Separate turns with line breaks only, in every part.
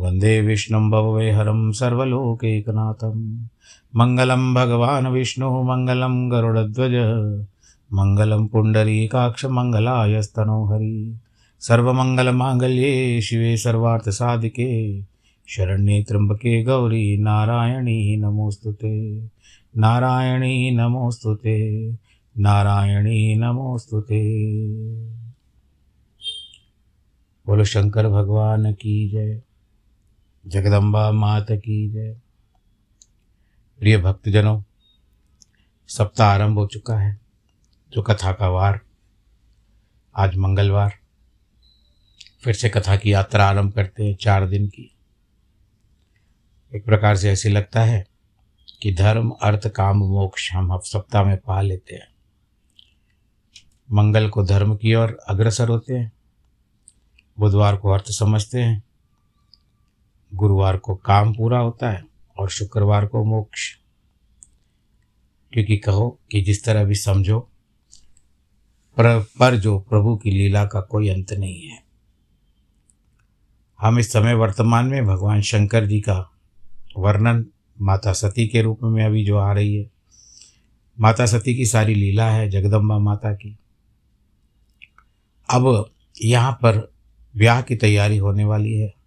वंदे विष्णुं भववेहरं सर्वलोकैकनाथं। मङ्गलं भगवान् विष्णु, मङ्गलं गरुडध्वज, मङ्गलं पुण्डरीकाक्षमङ्गलायस्तनो हरि सर्वमङ्गलमाङ्गल्ये शिवे सर्वार्थसाधिके, शरण्ये त्र्यम्बके गौरी नारायणी नमोऽस्तु ते नारायणी नमोऽस्तु ते नारायणी नमोऽस्तु ते बोलो शंकर भगवान की जय। जगदम्बा मात की जय। प्रिय भक्तजनों, सप्ताह आरंभ हो चुका है, जो कथा का वार। आज मंगलवार। फिर से कथा की यात्रा आरंभ करते हैं चार दिन की। एक प्रकार से ऐसे लगता है कि धर्म, अर्थ, काम, मोक्ष हम अब सप्ताह में पा लेते हैं। मंगल को धर्म की ओर अग्रसर होते हैं। बुधवार को अर्थ समझते हैं। गुरुवार को काम पूरा होता है और शुक्रवार को मोक्ष। क्योंकि कहो कि जिस तरह भी समझो, पर पर जो प्रभु की लीला का कोई अंत नहीं है। हम इस समय वर्तमान में भगवान शंकर जी का वर्णन माता सती के रूप में अभी जो आ रही है। माता सती की सारी लीला है जगदम्बा माता की। अब यहाँ पर ब्याह की तैयारी होने वाली है।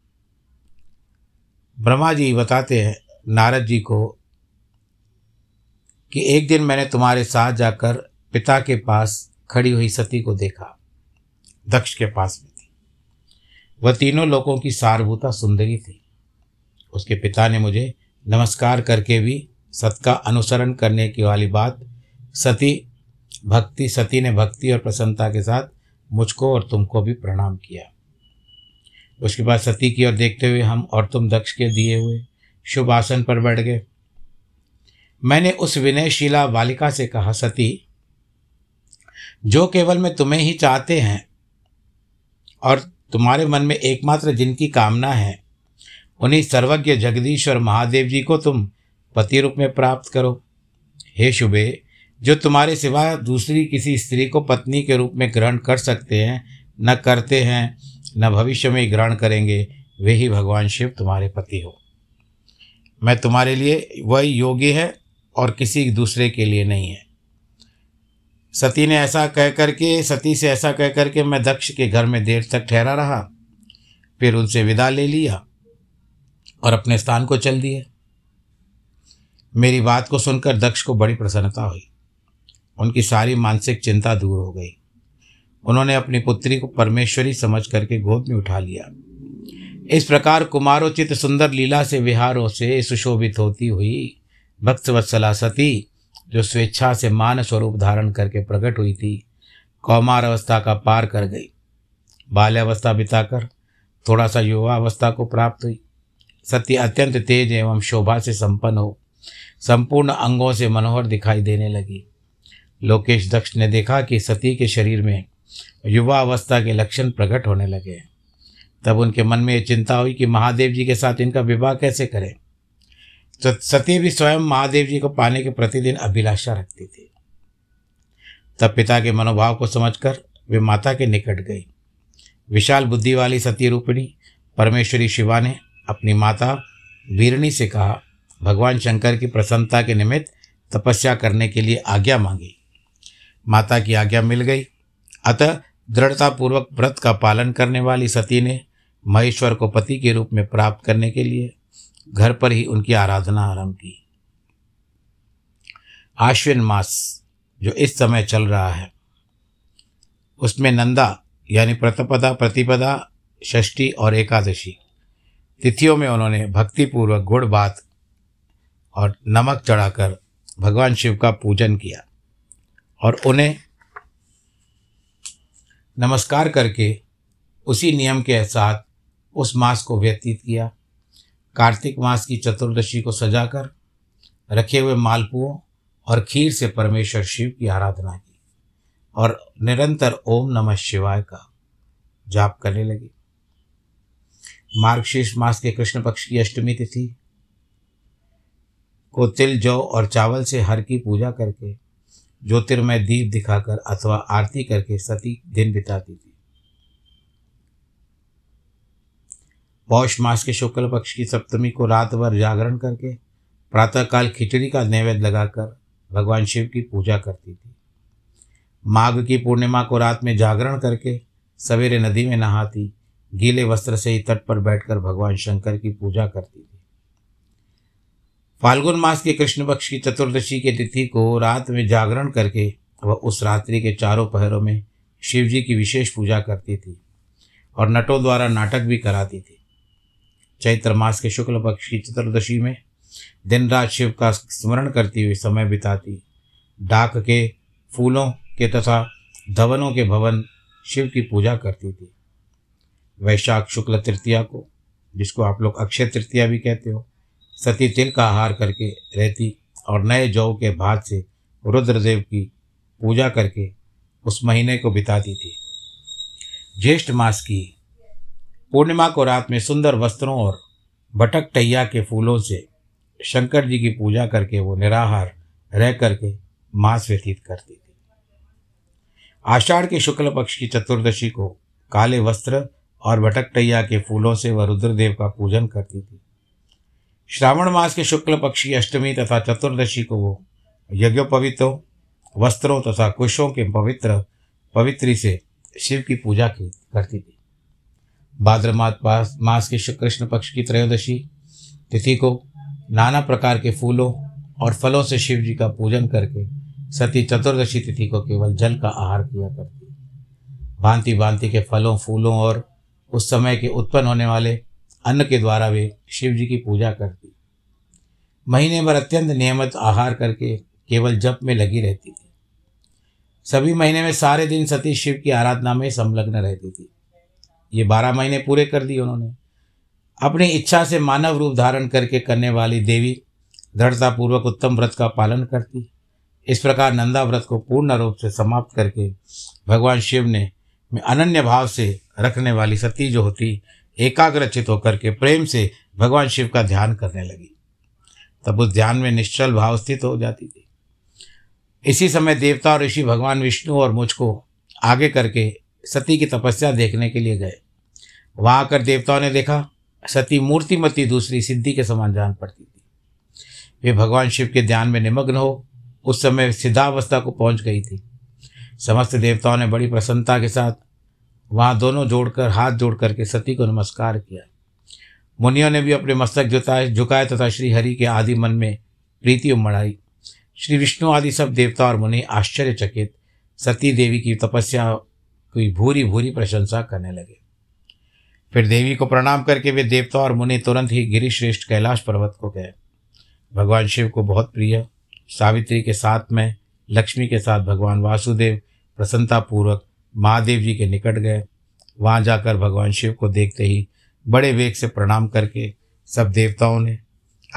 ब्रह्मा जी बताते हैं, नारद जी को, कि एक दिन मैंने तुम्हारे साथ जाकर पिता के पास खड़ी हुई सती को देखा, दक्ष के पास में थी। वह तीनों लोगों की सारभूता सुंदरी थी। उसके पिता ने मुझे नमस्कार करके भी सत का अनुसरण करने की वाली बात सती, भक्ति, सती ने भक्ति और प्रसन्नता के साथ मुझको और तुमको भी प्रणाम किया। उसके बाद सती की ओर देखते हुए हम और तुम दक्ष के दिए हुए शुभ आसन पर बैठ गए। मैंने उस विनयशिला बालिका से कहा, सती, जो केवल मैं तुम्हें ही चाहते हैं और तुम्हारे मन में एकमात्र जिनकी कामना है, उन्हीं सर्वज्ञ जगदीश और महादेव जी को तुम पति रूप में प्राप्त करो। हे शुभे, जो तुम्हारे सिवा दूसरी किसी स्त्री को पत्नी के रूप में ग्रहण कर सकते हैं, न करते हैं न भविष्य में ग्रहण करेंगे, वे ही भगवान शिव तुम्हारे पति हो। मैं तुम्हारे लिए वही योगी है और किसी दूसरे के लिए नहीं है। सती ने ऐसा कह करके सती से ऐसा कह करके मैं दक्ष के घर में देर तक ठहरा रहा, फिर उनसे विदा ले लिया और अपने स्थान को चल दिए। मेरी बात को सुनकर दक्ष को बड़ी प्रसन्नता हुई। उनकी सारी मानसिक चिंता दूर हो गई। उन्होंने अपनी पुत्री को परमेश्वरी समझ करके गोद में उठा लिया। इस प्रकार कुमारोचित सुंदर लीला से विहारों से सुशोभित होती हुई भक्त वत्सला सती जो स्वेच्छा से मान स्वरूप धारण करके प्रकट हुई थी, कौमार अवस्था का पार कर गई। बाल्यावस्था बिताकर थोड़ा सा युवा अवस्था को प्राप्त हुई। सती अत्यंत तेज एवं शोभा से संपन्न हो, संपूर्ण अंगों से मनोहर दिखाई देने लगी। लोकेश दक्ष ने देखा कि सती के शरीर में युवा अवस्था के लक्षण प्रकट होने लगे। तब उनके मन में ये चिंता हुई कि महादेव जी के साथ इनका विवाह कैसे करें? तो सती भी स्वयं महादेव जी को पाने के प्रतिदिन अभिलाषा रखती थी। तब पिता के मनोभाव को समझकर वे माता के निकट गई। विशाल बुद्धि वाली सती रूपिणी परमेश्वरी शिवा ने अपनी माता वीरणी से कहा, भगवान शंकर की प्रसन्नता के निमित्त तपस्या करने के लिए आज्ञा मांगी। माता की आज्ञा मिल गई। अतः दृढ़तापूर्वक व्रत का पालन करने वाली सती ने महेश्वर को पति के रूप में प्राप्त करने के लिए घर पर ही उनकी आराधना आरंभ की। आश्विन मास जो इस समय चल रहा है, उसमें नंदा यानी प्रतपदा, प्रतिपदा, षष्ठी और एकादशी तिथियों में उन्होंने भक्तिपूर्वक गुड़ बात और नमक चढ़ाकर भगवान शिव का पूजन किया और उन्हें नमस्कार करके उसी नियम के साथ उस मास को व्यतीत किया। कार्तिक मास की चतुर्दशी को सजाकर रखे हुए मालपुओं और खीर से परमेश्वर शिव की आराधना की और निरंतर ओम नमः शिवाय का जाप करने लगी। मार्गशीर्ष मास के कृष्ण पक्ष की अष्टमी तिथि को तिल, जौ और चावल से हर की पूजा करके ज्योतिर्मय दीप दिखाकर अथवा आरती करके सती दिन बिताती थी। पौष मास के शुक्ल पक्ष की सप्तमी को रात भर जागरण करके प्रातःकाल खिचड़ी का नैवेद्य लगाकर भगवान शिव की पूजा करती थी। माघ की पूर्णिमा को रात में जागरण करके सवेरे नदी में नहाती, गीले वस्त्र से ही तट पर बैठकर भगवान शंकर की पूजा करती थी। फाल्गुन मास के कृष्ण पक्ष की चतुर्दशी के तिथि को रात में जागरण करके वह उस रात्रि के चारों पहरों में शिव जी की विशेष पूजा करती थी और नटों द्वारा नाटक भी कराती थी। चैत्र मास के शुक्ल पक्ष की चतुर्दशी में दिन रात शिव का स्मरण करती हुई समय बिताती, डाक के फूलों के तथा धवनों के भवन शिव की पूजा करती थी। वैशाख शुक्ल तृतीया को, जिसको आप लोग अक्षय तृतीया भी कहते हो सती तिल का आहार करके रहती और नए जौ के भात से रुद्रदेव की पूजा करके उस महीने को बिताती थी। ज्येष्ठ मास की पूर्णिमा को रात में सुंदर वस्त्रों और भटक टैया के फूलों से शंकर जी की पूजा करके वो निराहार रह करके मास व्यतीत करती थी। आषाढ़ के शुक्ल पक्ष की चतुर्दशी को काले वस्त्र और भटकटैया के फूलों से वह रुद्रदेव का पूजन करती थी। श्रावण मास के शुक्ल पक्ष की अष्टमी तथा चतुर्दशी को वो यज्ञोपवित्रों वस्त्रों तथा कुशों के पवित्र, पवित्री से शिव की पूजा की करती थी। भाद्रमात पास, मास के कृष्ण पक्ष की त्रयोदशी तिथि को नाना प्रकार के फूलों और फलों से शिव जी का पूजन करके सती चतुर्दशी तिथि को केवल जल का आहार किया करती भांति भांति के फलों, फूलों और उस समय के उत्पन्न होने वाले अन्न के द्वारा वे शिव जी की पूजा करती। महीने भर अत्यंत नियमित आहार करके केवल जप में लगी रहती थी। सभी महीने में सारे दिन सती शिव की आराधना में संलग्न रहती थी। ये बारह महीने पूरे कर दिए उन्होंने। अपनी इच्छा से मानव रूप धारण करके करने वाली देवी दृढ़तापूर्वक उत्तम व्रत का पालन करती। इस प्रकार नंदा व्रत को पूर्ण रूप से समाप्त करके भगवान शिव ने अनन्य भाव से रखने वाली सती जो होती एकाग्रचित होकर के प्रेम से भगवान शिव का ध्यान करने लगी। तब उस ध्यान में निश्चल भाव स्थित हो जाती थी। इसी समय देवता और ऋषि भगवान विष्णु और मुझको आगे करके सती की तपस्या देखने के लिए गए। वहाँ आकर देवताओं ने देखा, सती मूर्तिमती दूसरी सिद्धि के समान जान पड़ती थी। वे भगवान शिव के ध्यान में निमग्न हो उस समय सिद्धावस्था को पहुँच गई थी। समस्त देवताओं ने बड़ी प्रसन्नता के साथ वहाँ दोनों जोड़कर, हाथ जोड़ करके सती को नमस्कार किया। मुनियों ने भी अपने मस्तक झुकाए झुकाए तथा श्री हरि के आदि मन में प्रीति उमड़ाई। श्री विष्णु आदि सब देवता और मुनि आश्चर्यचकित सती देवी की तपस्या की भूरी भूरी प्रशंसा करने लगे। फिर देवी को प्रणाम करके वे देवता और मुनि तुरंत ही गिरिश्रेष्ठ कैलाश पर्वत को गए। भगवान शिव को बहुत प्रिय, सावित्री के साथ में, लक्ष्मी के साथ भगवान वासुदेव प्रसन्नतापूर्वक महादेव जी के निकट गए। वहाँ जाकर भगवान शिव को देखते ही बड़े वेग से प्रणाम करके सब देवताओं ने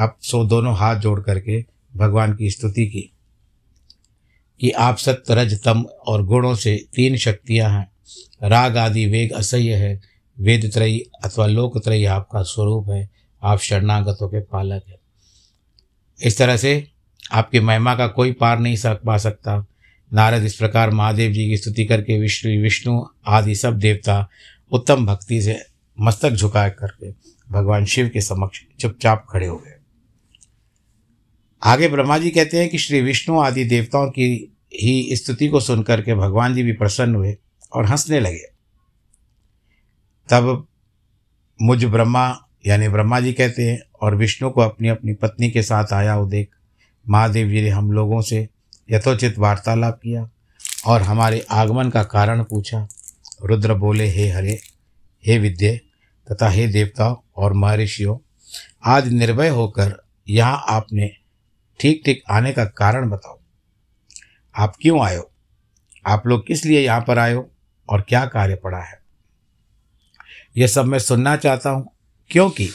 आप सो दोनों हाथ जोड़ करके भगवान की स्तुति की कि आप सत्य तम और गुणों से तीन शक्तियाँ हैं। राग आदि वेग असह्य है। वेद त्रयी अथवा लोक त्रयी आपका स्वरूप है। आप शरणागतों के पालक हैं। इस तरह से आपकी महिमा का कोई पार नहीं सक पा सकता। नारद इस प्रकार महादेव जी की स्तुति करके विष्णु विष्णु आदि सब देवता उत्तम भक्ति से मस्तक झुका करके भगवान शिव के समक्ष चुपचाप खड़े हो गए। आगे ब्रह्मा जी कहते हैं कि श्री विष्णु आदि देवताओं की ही स्तुति को सुनकर के भगवान जी भी प्रसन्न हुए और हंसने लगे। तब मुझ ब्रह्मा, यानी ब्रह्मा जी कहते हैं, और विष्णु को अपनी अपनी पत्नी के साथ आया हो देख महादेव जी ने हम लोगों से यथोचित वार्तालाप किया और हमारे आगमन का कारण पूछा। रुद्र बोले, हे हरे, हे विद्य तथा हे देवताओं और महर्षियों, आज निर्भय होकर यहाँ आपने ठीक ठीक आने का कारण बताओ। आप क्यों आयो? आप लोग किस लिए यहाँ पर आयो और क्या कार्य पड़ा है? यह सब मैं सुनना चाहता हूँ, क्योंकि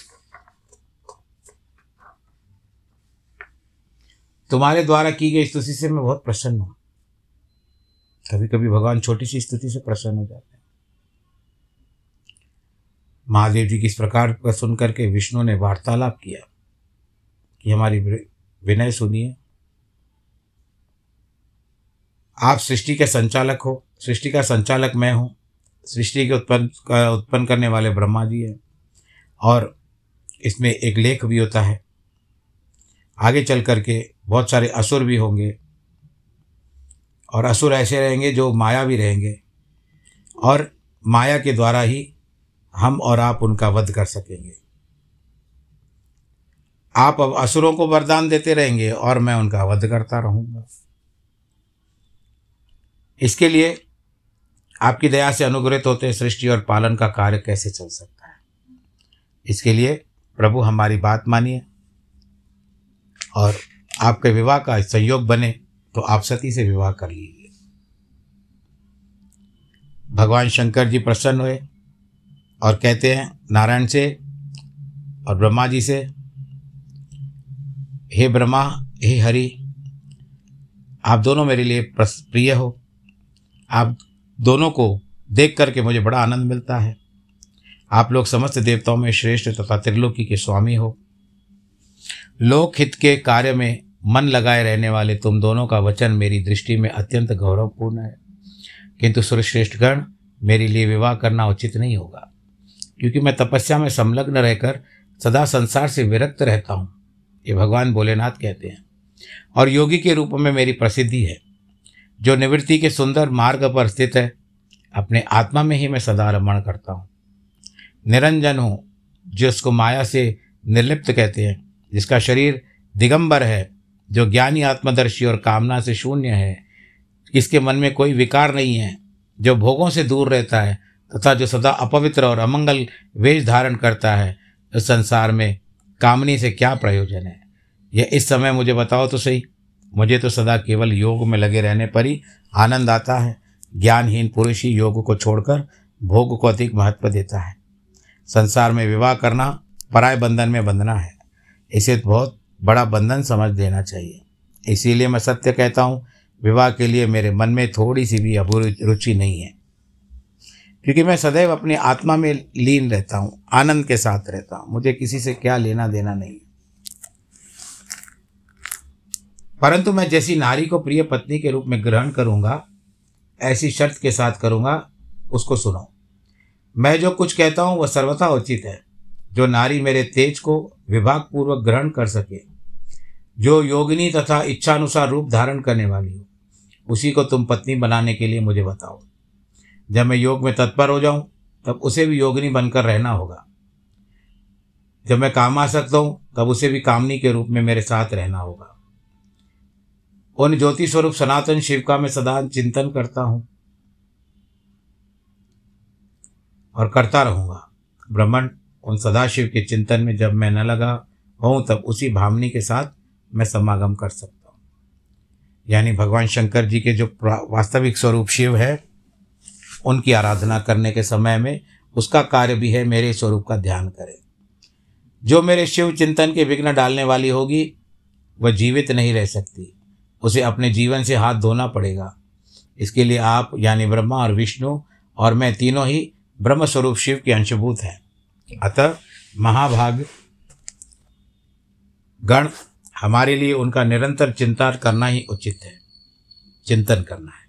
तुम्हारे द्वारा की गई स्तुति से मैं बहुत प्रसन्न हूँ। कभी कभी भगवान छोटी सी स्तुति से प्रसन्न हो जाते हैं। महादेव जी की इस प्रकार का सुन करके विष्णु ने वार्तालाप किया कि हमारी विनय सुनिए। आप सृष्टि के संचालक हो, सृष्टि का संचालक मैं हूँ, सृष्टि के उत्पन्न, का उत्पन्न करने वाले ब्रह्मा जी हैं और इसमें एक लेख भी होता है। आगे चल करके बहुत सारे असुर भी होंगे। और असुर ऐसे रहेंगे जो माया भी रहेंगे। और माया के द्वारा ही हम और आप उनका वध कर सकेंगे। आप अब असुरों को वरदान देते रहेंगे और मैं उनका वध करता रहूँगा। इसके लिए आपकी दया से अनुग्रहित होते सृष्टि और पालन का कार्य कैसे चल सकता है? इसके लिए प्रभु हमारी बात मानिए और आपके विवाह का संयोग बने तो आप सती से विवाह कर लीजिए। भगवान शंकर जी प्रसन्न हुए और कहते हैं, नारायण से और ब्रह्मा जी से, हे ब्रह्मा, हे हरि, आप दोनों मेरे लिए प्रिय हो। आप दोनों को देख करके मुझे बड़ा आनंद मिलता है। आप लोग समस्त देवताओं में श्रेष्ठ तथा त्रिलोकी के स्वामी हो। लोक हित के कार्य में मन लगाए रहने वाले तुम दोनों का वचन मेरी दृष्टि में अत्यंत गौरवपूर्ण है। किंतु सुरश्रेष्ठगण मेरे लिए विवाह करना उचित नहीं होगा, क्योंकि मैं तपस्या में संलग्न रहकर सदा संसार से विरक्त रहता हूँ, ये भगवान भोलेनाथ कहते हैं। और योगी के रूप में मेरी प्रसिद्धि है, जो निवृत्ति के सुंदर मार्ग पर स्थित है, अपने आत्मा में ही मैं सदा रमण करता हूँ। निरंजन हूँ, जिसको माया से निर्लिप्त कहते हैं, जिसका शरीर दिगंबर है जो ज्ञानी आत्मदर्शी और कामना से शून्य है इसके मन में कोई विकार नहीं है, जो भोगों से दूर रहता है, तथा जो सदा अपवित्र और अमंगल वेश धारण करता है इस संसार में कामनी से क्या प्रयोजन है? यह इस समय मुझे बताओ तो सही। मुझे तो सदा केवल योग में लगे रहने पर ही आनंद आता है। ज्ञानहीन पुरुष ही योग को छोड़कर भोग को अधिक महत्व देता है। संसार में विवाह करना पराय बंधन में बंधना है। इसे बहुत बड़ा बंधन समझ देना चाहिए। इसीलिए मैं सत्य कहता हूँ, विवाह के लिए मेरे मन में थोड़ी सी भी रुचि नहीं है। क्योंकि मैं सदैव अपनी आत्मा में लीन रहता हूँ, आनंद के साथ रहता हूँ, मुझे किसी से क्या लेना देना नहीं। परंतु मैं जैसी नारी को प्रिय पत्नी के रूप में ग्रहण करूँगा, ऐसी शर्त के साथ करूँगा, उसको सुनो। मैं जो कुछ कहता हूँ वह सर्वथा उचित है। जो नारी मेरे तेज को विभाग पूर्वक ग्रहण कर सके जो योगिनी तथा इच्छानुसार रूप धारण करने वाली हो, उसी को तुम पत्नी बनाने के लिए मुझे बताओ। जब मैं योग में तत्पर हो जाऊँ, तब उसे भी योगिनी बनकर रहना होगा। जब मैं काम आ सकता हूँ, तब उसे भी कामनी के रूप में मेरे साथ रहना होगा। उन ज्योति स्वरूप सनातन शिव का मैं सदा चिंतन करता हूँ और करता रहूँगा। ब्रह्मण, उन सदाशिव के चिंतन में जब मैं न लगा हूँ तब उसी भावनी के साथ मैं समागम कर सकता हूँ। यानी भगवान शंकर जी के जो वास्तविक स्वरूप शिव है, उनकी आराधना करने के समय में उसका कार्य भी है मेरे स्वरूप का ध्यान करें। जो मेरे शिव चिंतन के विघ्न डालने वाली होगी, वह जीवित नहीं रह सकती। उसे अपने जीवन से हाथ धोना पड़ेगा। इसके लिए आप, यानी ब्रह्मा और विष्णु और मैं तीनों ही ब्रह्म स्वरूप शिव के अंशभूत हैं। अतः महाभाग गण हमारे लिए उनका निरंतर चिंतन करना ही उचित है। चिंतन करना है।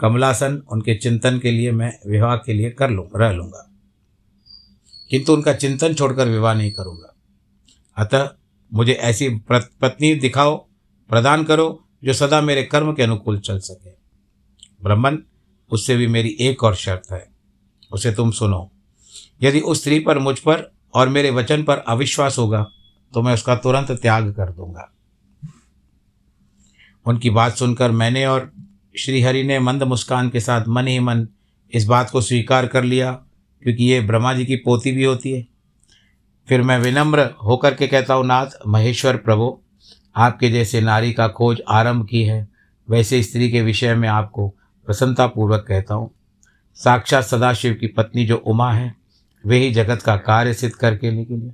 कमलासन, उनके चिंतन के लिए मैं विवाह के लिए कर लूँ, रह लूँगा। किंतु उनका चिंतन छोड़कर विवाह नहीं करूँगा। अतः मुझे ऐसी पत्नी दिखाओ, प्रदान करो, जो सदा मेरे कर्म के अनुकूल चल सके। ब्राह्मण, उससे भी मेरी एक और शर्त है। उसे तुम सुनो। यदि उस स्त्री पर मुझ पर और मेरे वचन पर अविश्वास होगा तो मैं उसका तुरंत त्याग कर दूँगा। उनकी बात सुनकर मैंने और श्रीहरि ने मंद मुस्कान के साथ मन ही मन इस बात को स्वीकार कर लिया, क्योंकि ये ब्रह्मा जी की पोती भी होती है। फिर मैं विनम्र होकर के कहता हूँ, नाथ, महेश्वर प्रभु, आपके जैसे नारी का खोज आरंभ की है, वैसे स्त्री के विषय में आपको प्रसन्नतापूर्वक कहता हूँ। साक्षात सदाशिव की पत्नी जो उमा है, वे ही जगत का कार्य सिद्ध करके लिए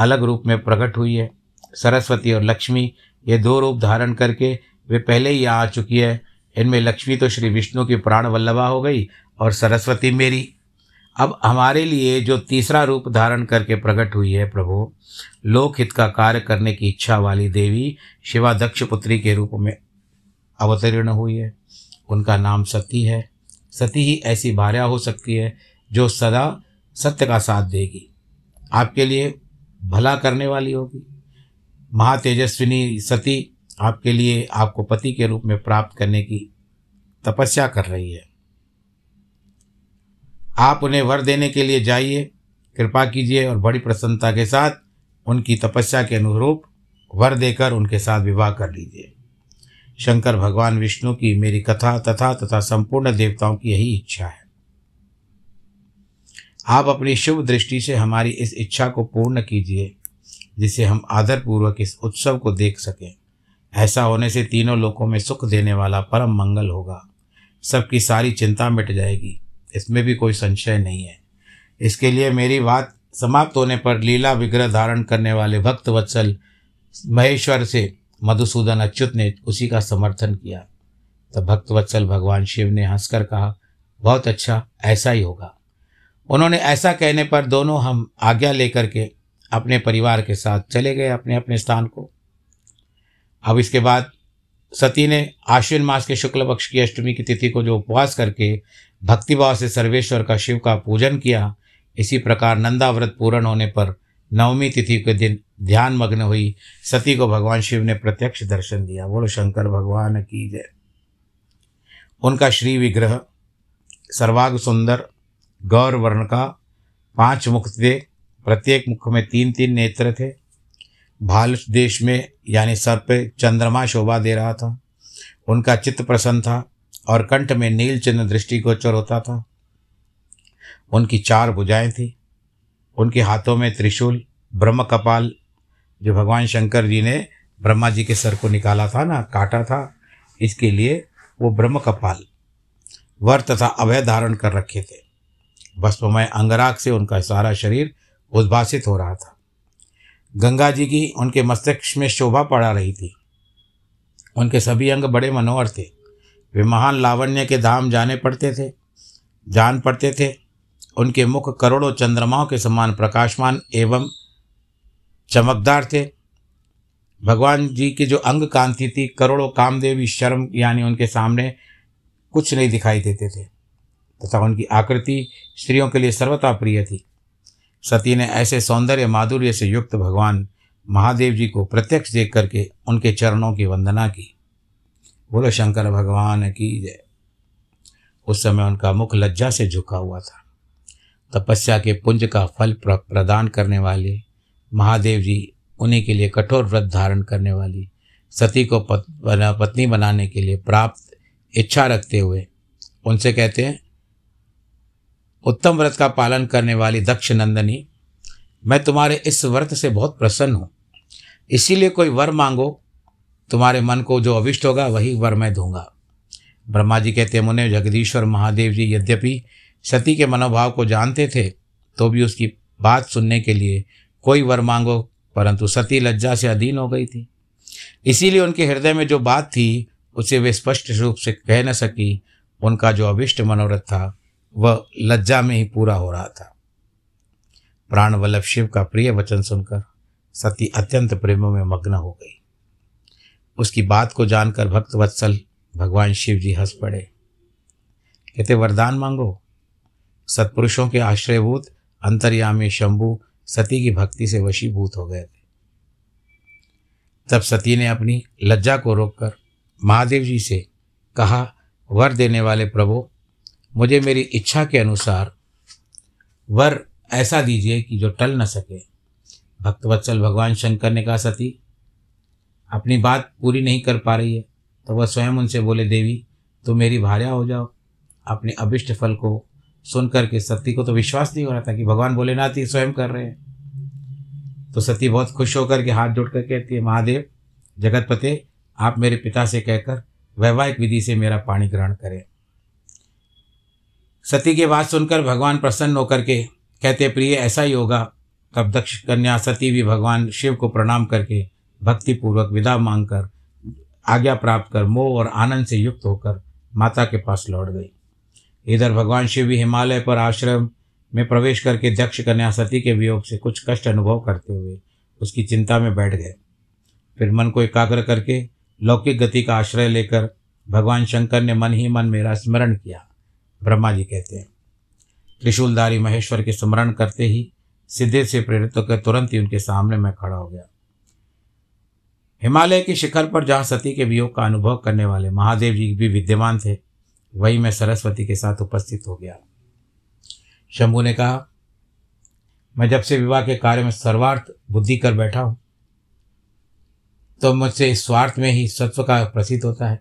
अलग रूप में प्रकट हुई है। सरस्वती और लक्ष्मी ये दो रूप धारण करके वे पहले ही आ चुकी है। इनमें लक्ष्मी तो श्री विष्णु की प्राण वल्लभा हो गई और सरस्वती मेरी। अब हमारे लिए जो तीसरा रूप धारण करके प्रकट हुई है प्रभु लोकहित का कार्य करने की इच्छा वाली देवी शिवा दक्ष पुत्री के रूप में अवतीर्ण हुई है। उनका नाम सती है। सती ही ऐसी भार्या हो सकती है जो सदा सत्य का साथ देगी। आपके लिए भला करने वाली होगी। महातेजस्विनी सती आपके लिए आपको पति के रूप में प्राप्त करने की तपस्या कर रही है। आप उन्हें वर देने के लिए जाइए, कृपा कीजिए और बड़ी प्रसन्नता के साथ उनकी तपस्या के अनुरूप वर देकर उनके साथ विवाह कर लीजिए। शंकर भगवान विष्णु की मेरी कथा तथा तथा संपूर्ण देवताओं की यही इच्छा है। आप अपनी शुभ दृष्टि से हमारी इस इच्छा को पूर्ण कीजिए, जिसे हम आदरपूर्वक इस उत्सव को देख सकें। ऐसा होने से तीनों लोकों में सुख देने वाला परम मंगल होगा। सबकी सारी चिंता मिट जाएगी। इसमें भी कोई संशय नहीं है। इसके लिए मेरी बात समाप्त होने पर लीला विग्रह धारण करने वाले भक्त वत्सल महेश्वर से मधुसूदन अच्युत ने उसी का समर्थन किया। तब भक्त वत्सल भगवान शिव ने हंसकर कहा, बहुत अच्छा ऐसा ही होगा। उन्होंने ऐसा कहने पर दोनों हम आज्ञा लेकर के अपने परिवार के साथ चले गए अपने अपने स्थान को। अब इसके बाद सती ने आश्विन मास के शुक्ल पक्ष की अष्टमी की तिथि को जो उपवास करके भक्तिभाव से सर्वेश्वर का शिव का पूजन किया, इसी प्रकार नंदा व्रत पूर्ण होने पर नवमी तिथि के दिन ध्यान मग्न हुई। सती को भगवान शिव ने प्रत्यक्ष दर्शन दिया। बोलो, शंकर भगवान की जय। उनका श्री विग्रह सर्वाग सुंदर गौर वर्ण का पाँच मुख थे। प्रत्येक मुख में तीन तीन नेत्र थे। भाल देश में, यानी सर पे चंद्रमा शोभा दे रहा था। उनका चित्त प्रसन्न था और कंठ में नील चिन्ह दृष्टिगोचर होता था। उनकी चार भुजाएँ थी। उनके हाथों में त्रिशूल, ब्रह्म कपाल, जो भगवान शंकर जी ने ब्रह्मा जी के सर को निकाला था ना, काटा था, इसके लिए वो ब्रह्म कपाल, वर तथा अभय धारण कर रखे थे। भस्ममय अंगराग से उनका सारा शरीर उद्भासित हो रहा था। गंगा जी की उनके मस्तिष्क में शोभा पड़ा रही थी। उनके सभी अंग बड़े मनोहर थे। वे महान लावण्य के धाम जाने पड़ते थे, जान पड़ते थे। उनके मुख करोड़ों चंद्रमाओं के समान प्रकाशमान एवं चमकदार थे। भगवान जी की जो अंग कांति थी, करोड़ों कामदेवी शर्म यानी उनके सामने कुछ नहीं दिखाई देते थे। तथा उनकी आकृति स्त्रियों के लिए सर्वथा प्रिय थी। सती ने ऐसे सौंदर्य माधुर्य से युक्त भगवान महादेव जी को प्रत्यक्ष देख करके उनके चरणों की वंदना की। बोलो शंकर भगवान की जय। उस समय उनका मुख लज्जा से झुका हुआ था। तपस्या के पुंज का फल प्रदान करने वाले महादेव जी उन्हीं के लिए कठोर व्रत धारण करने वाली सती को पत, पत्नी बनाने के लिए प्राप्त इच्छा रखते हुए उनसे कहते हैं उत्तम व्रत का पालन करने वाली दक्ष नंदनी मैं तुम्हारे इस व्रत से बहुत प्रसन्न हूँ। इसीलिए कोई वर मांगो, तुम्हारे मन को जो अविष्ट होगा वही वर मैं दूँगा। ब्रह्मा जी कहते मुने जगदीश्वर महादेव जी यद्यपि सती के मनोभाव को जानते थे तो भी उसकी बात सुनने के लिए कोई वर मांगो, परंतु सती लज्जा से अधीन हो गई थी। इसीलिए उनके हृदय में जो बात थी, उसे वे स्पष्ट रूप से कह न सकी, उनका जो अभिष्ट मनोरथ था वह लज्जा में ही पूरा हो रहा था। प्राण वल्लभ शिव का प्रिय वचन सुनकर सती अत्यंत प्रेमों में मग्न हो गई। उसकी बात को जानकर भक्त वत्सल भगवान शिव जी हंस पड़े। कहते, वरदान मांगो। सत्पुरुषों के आश्रयभूत, अंतर्यामी शंभु सती की भक्ति से वशीभूत हो गए थे। तब सती ने अपनी लज्जा को रोककर महादेव जी से कहा, वर देने वाले प्रभु मुझे मेरी इच्छा के अनुसार वर ऐसा दीजिए कि जो टल न सके। भक्तवत्सल भगवान शंकर ने कहा, सती, अपनी बात पूरी नहीं कर पा रही है तो वह स्वयं उनसे बोले, देवी तो मेरी भार्या हो जाओ। अपने अभिष्ट फल को सुन करके सती को तो विश्वास नहीं हो रहा था कि भगवान भोलेनाथ ही स्वयं कर रहे हैं। तो सती बहुत खुश होकर के हाथ जोड़ कर कहती है, महादेव, जगतपते, आप मेरे पिता से कहकर वैवाहिक विधि से मेरा पाणी ग्रहण करें। सती की बात सुनकर भगवान प्रसन्न होकर के कहते, प्रिय, ऐसा ही होगा। तब दक्ष कन्या सती भी भगवान शिव को प्रणाम करके भक्तिपूर्वक विदा मांगकर आज्ञा प्राप्त कर मोह और आनंद से युक्त होकर माता के पास लौट गई। इधर भगवान शिव भी हिमालय पर आश्रम में प्रवेश करके दक्ष कन्या सती के वियोग से कुछ कष्ट अनुभव करते हुए उसकी चिंता में बैठ गए। फिर मन को एकाग्र करके लौकिक गति का आश्रय लेकर भगवान शंकर ने मन ही मन मेरा स्मरण किया। ब्रह्मा जी कहते हैं, त्रिशूलधारी महेश्वर के स्मरण करते ही सिद्धे से प्रेरित होकर तुरंत ही उनके सामने मैं खड़ा हो गया। हिमालय के शिखर पर जहाँ सती के वियोग का अनुभव करने वाले महादेव जी भी विद्यमान थे, वही मैं सरस्वती के साथ उपस्थित हो गया। शंभु ने कहा, मैं जब से विवाह के कार्य में सर्वार्थ बुद्धि कर बैठा हूँ तो मुझसे इस स्वार्थ में ही सत्व का प्रसिद्ध होता है।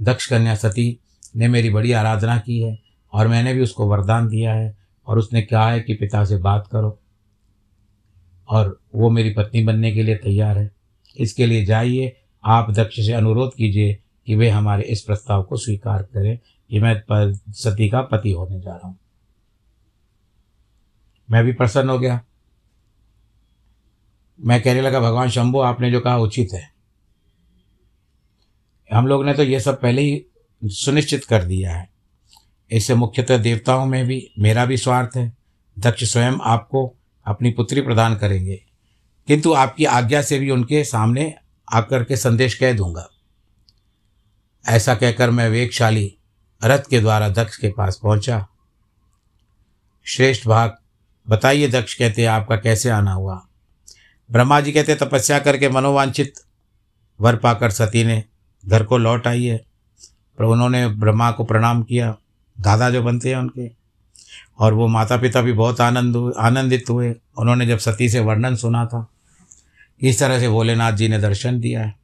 दक्ष कन्या सती ने मेरी बड़ी आराधना की है और मैंने भी उसको वरदान दिया है और उसने कहा है कि पिता से बात करो। और वो मेरी पत्नी बनने के लिए तैयार है। इसके लिए जाइए, आप दक्ष से अनुरोध कीजिए कि वे हमारे इस प्रस्ताव को स्वीकार करें। कि मैं सती का पति होने जा रहा हूँ। मैं भी प्रसन्न हो गया। मैं कहने लगा, भगवान शंभु, आपने जो कहा उचित है। हम लोग ने तो ये सब पहले ही सुनिश्चित कर दिया है। इससे मुख्यतः देवताओं में भी, मेरा भी स्वार्थ है। दक्ष स्वयं आपको अपनी पुत्री प्रदान करेंगे। किंतु आपकी आज्ञा से भी उनके सामने आकर के संदेश कह दूँगा। ऐसा कहकर मैं वेगशाली रथ के द्वारा दक्ष के पास पहुँचा। श्रेष्ठ भाग, बताइए दक्ष कहते, आपका कैसे आना हुआ? ब्रह्मा जी कहते, तपस्या करके मनोवांछित वर पाकर सती ने घर को लौट आई है। पर उन्होंने ब्रह्मा को प्रणाम किया। दादा जो बनते हैं उनके। और वो माता पिता भी बहुत आनंद आनंदित हुए। उन्होंने जब सती से वर्णन सुना था, इस तरह से भोलेनाथ जी ने दर्शन दिया है।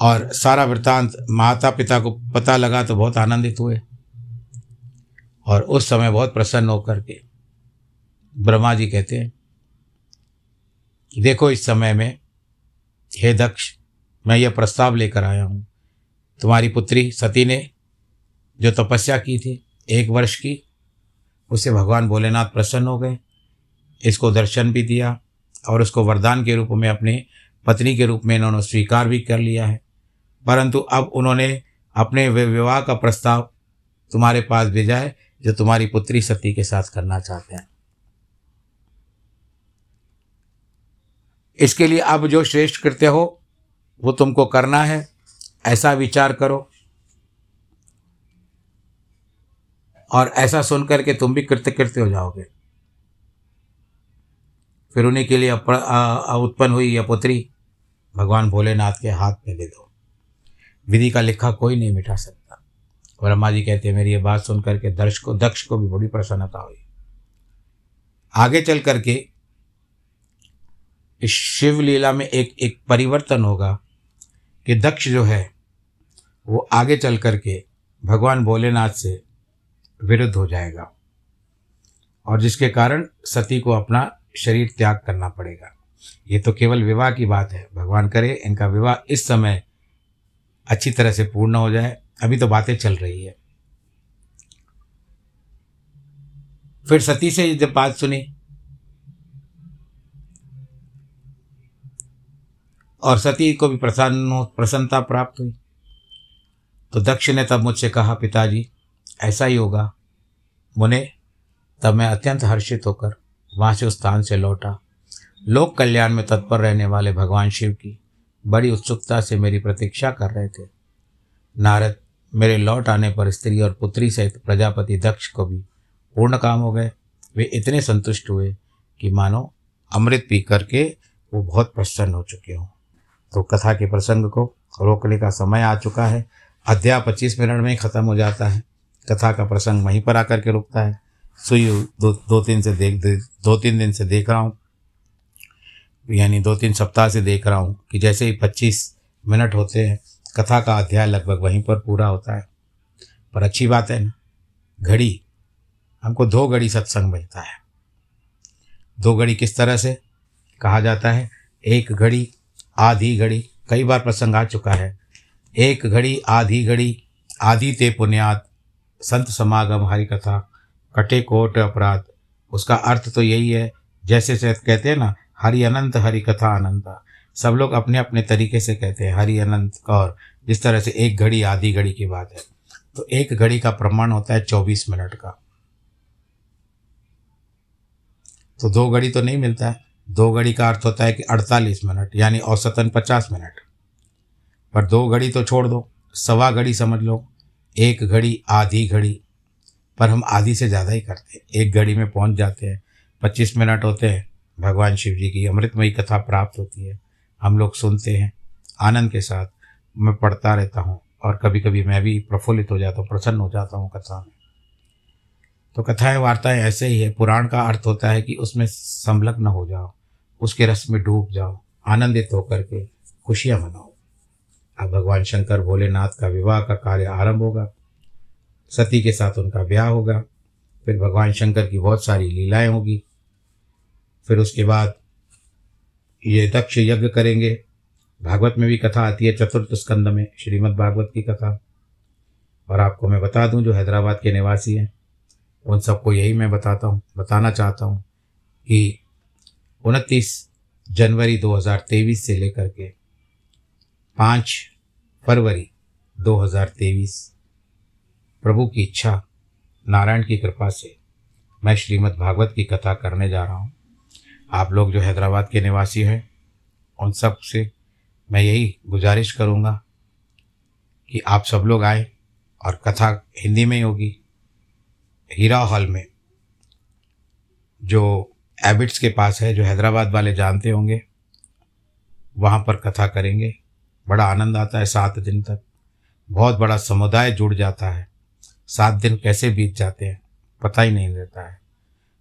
और सारा वृत्तांत माता पिता को पता लगा तो बहुत आनंदित हुए। और उस समय बहुत प्रसन्न होकर के ब्रह्मा जी कहते हैं, देखो इस समय में, हे दक्ष, मैं यह प्रस्ताव लेकर आया हूँ। तुम्हारी पुत्री सती ने जो तपस्या की थी, एक वर्ष की, उसे भगवान भोलेनाथ प्रसन्न हो गए। इसको दर्शन भी दिया और उसको वरदान के रूप में, अपने पत्नी के रूप में इन्होंने स्वीकार भी कर लिया है। परंतु अब उन्होंने अपने विवाह का प्रस्ताव तुम्हारे पास भेजा है, जो तुम्हारी पुत्री सती के साथ करना चाहते हैं। इसके लिए अब जो श्रेष्ठ कृत्य हो, वो तुमको करना है। ऐसा विचार करो। और ऐसा सुन करके तुम भी कृत्य कृत्य हो जाओगे। फिर उन्हीं के लिए उत्पन्न हुई यह पुत्री, भगवान भोलेनाथ के हाथ में दे दो। विधि का लिखा कोई नहीं मिटा सकता। ब्रह्मा जी कहते हैं, मेरी ये बात सुन करके दर्श को, दक्ष को भी बड़ी प्रसन्नता हुई। आगे चल करके इस शिव लीला में एक एक परिवर्तन होगा कि दक्ष जो है, वो आगे चल करके भगवान भोलेनाथ से विरुद्ध हो जाएगा। और जिसके कारण सती को अपना शरीर त्याग करना पड़ेगा। ये तो केवल विवाह की बात है। भगवान करे, इनका विवाह इस समय अच्छी तरह से पूर्ण हो जाए। अभी तो बातें चल रही है। फिर सती से जब बात सुनी, और सती को भी प्रसन्न प्रसन्नता प्राप्त हुई तो दक्ष ने तब मुझसे कहा, पिताजी ऐसा ही होगा। मुने, तब मैं अत्यंत हर्षित होकर वहाँ से उस स्थान से लौटा। लोक कल्याण में तत्पर रहने वाले भगवान शिव की बड़ी उत्सुकता से मेरी प्रतीक्षा कर रहे थे। नारद मेरे लौट आने पर स्त्री और पुत्री सहित प्रजापति दक्ष को भी पूर्ण काम हो गए। वे इतने संतुष्ट हुए कि मानो अमृत पी करके वो बहुत प्रसन्न हो चुके हों। तो कथा के प्रसंग को रोकने का समय आ चुका है। अध्याय पच्चीस मिनट में ही ख़त्म हो जाता है। कथा का प्रसंग वहीं पर आकर के रुकता है। सुई दो दो तीन से देख, दो तीन दिन से देख रहा हूँ। यानी दो तीन सप्ताह से देख रहा हूँ कि जैसे ही पच्चीस मिनट होते हैं, कथा का अध्याय लगभग वहीं पर पूरा होता है। पर अच्छी बात है ना, घड़ी, हमको दो घड़ी सत्संग मिलता है। दो घड़ी किस तरह से कहा जाता है? एक घड़ी, आधी घड़ी, कई बार प्रसंग आ चुका है। एक घड़ी, आधी घड़ी आधी ते पुण्यात संत समागम हरि कथा कटे कोट अपराध। उसका अर्थ तो यही है, जैसे से कहते हैं ना, हरि अनंत, हरि कथा अनंत। सब लोग अपने अपने तरीके से कहते हैं, हरि अनंत और जिस तरह से एक घड़ी, आधी घड़ी की बात है। तो एक घड़ी का प्रमाण होता है चौबीस मिनट का। तो दो घड़ी तो नहीं मिलता है। दो घड़ी का अर्थ होता है कि अड़तालीस मिनट, यानी औसतन पचास मिनट। पर दो घड़ी तो छोड़ दो, सवा घड़ी समझ लो। एक घड़ी, आधी घड़ी, पर हम आधी से ज़्यादा ही करते हैं। एक घड़ी में पहुँच जाते हैं, पच्चीस मिनट होते हैं, भगवान शिव जी की अमृतमयी कथा प्राप्त होती है, हम लोग सुनते हैं, आनंद के साथ मैं पढ़ता रहता हूँ, और कभी कभी मैं भी प्रफुल्लित हो जाता हूँ, प्रसन्न हो जाता हूँ कथा में। तो कथाएँ, वार्ताएँ ऐसे ही है, पुराण का अर्थ होता है कि उसमें संलग्न हो जाओ, उसके रस में डूब जाओ, आनंदित होकर के खुशियाँ मनाओ। अब भगवान शंकर भोलेनाथ का विवाह का कार्य आरंभ होगा। सती के साथ उनका ब्याह होगा। फिर भगवान शंकर की बहुत सारी लीलाएँ होगी। फिर उसके बाद ये दक्ष यज्ञ करेंगे। भागवत में भी कथा आती है चतुर्थ स्कंद में, श्रीमद् भागवत की कथा। और आपको मैं बता दूँ, जो हैदराबाद के निवासी हैं, उन सबको यही मैं बताता हूँ, बताना चाहता हूँ कि उनतीस जनवरी 2023 से लेकर के पाँच फरवरी 2023 प्रभु की इच्छा, नारायण की कृपा से मैं श्रीमद् भागवत की कथा करने जा रहा हूँ। आप लोग जो हैदराबाद के निवासी हैं, उन सबसे मैं यही गुजारिश करूँगा कि आप सब लोग आए और कथा हिंदी में ही होगी। हीरा हॉल में जो एबिट्स के पास है, जो हैदराबाद वाले जानते होंगे, वहाँ पर कथा करेंगे। बड़ा आनंद आता है सात दिन तक। बहुत बड़ा समुदाय जुड़ जाता है। सात दिन कैसे बीत जाते हैं, पता ही नहीं रहता है।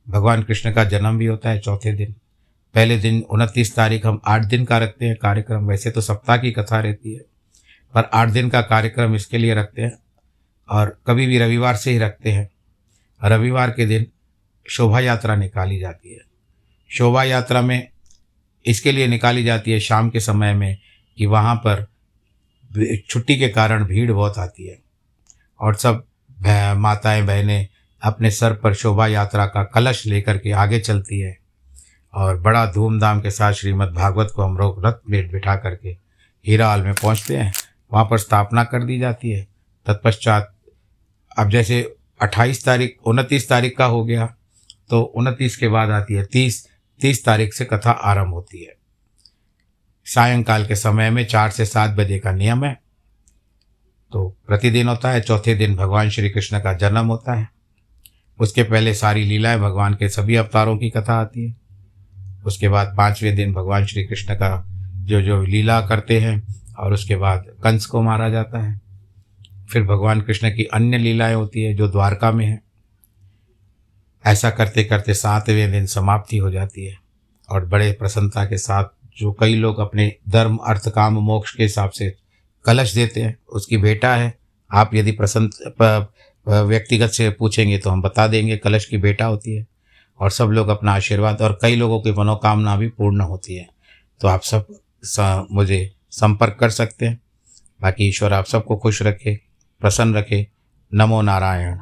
भगवान कृष्ण का जन्म भी होता है चौथे दिन। पहले दिन उनतीस तारीख हम आठ दिन का रखते हैं कार्यक्रम। वैसे तो सप्ताह की कथा रहती है, पर आठ दिन का कार्यक्रम इसके लिए रखते हैं और कभी भी रविवार से ही रखते हैं। रविवार के दिन शोभा यात्रा निकाली जाती है। शोभा यात्रा में इसके लिए निकाली जाती है शाम के समय में कि वहाँ पर छुट्टी के कारण भीड़ बहुत आती है। और सब माताएँ, बहनें अपने सर पर शोभा यात्रा का कलश लेकर के आगे चलती है और बड़ा धूमधाम के साथ श्रीमद् भागवत को हम लोग रथ में बिठा करके हीरा में पहुँचते हैं। वहाँ पर स्थापना कर दी जाती है। तत्पश्चात अब जैसे अट्ठाईस तारीख, उनतीस तारीख का हो गया तो उनतीस के बाद आती है, तीस तीस तारीख से कथा आरंभ होती है। सायंकाल के समय में चार से सात बजे का नियम है। तो प्रतिदिन होता है, चौथे दिन भगवान श्री कृष्ण का जन्म होता है। उसके पहले सारी लीलाएँ भगवान के सभी अवतारों की कथा आती है। उसके बाद पाँचवें दिन भगवान श्री कृष्ण का जो जो लीला करते हैं और उसके बाद कंस को मारा जाता है। फिर भगवान कृष्ण की अन्य लीलाएँ होती है जो द्वारका में है। ऐसा करते करते सातवें दिन समाप्ति हो जाती है और बड़े प्रसन्नता के साथ जो कई लोग अपने धर्म अर्थ काम मोक्ष के हिसाब से कलश देते हैं उसकी बेटा है। आप यदि प्रसन्न व्यक्तिगत से पूछेंगे तो हम बता देंगे कलश की बेटा होती है। और सब लोग अपना आशीर्वाद और कई लोगों की मनोकामना भी पूर्ण होती है। तो आप सब सा, मुझे संपर्क कर सकते हैं। बाकी ईश्वर आप सबको खुश रखे प्रसन्न रखे। नमो नारायण।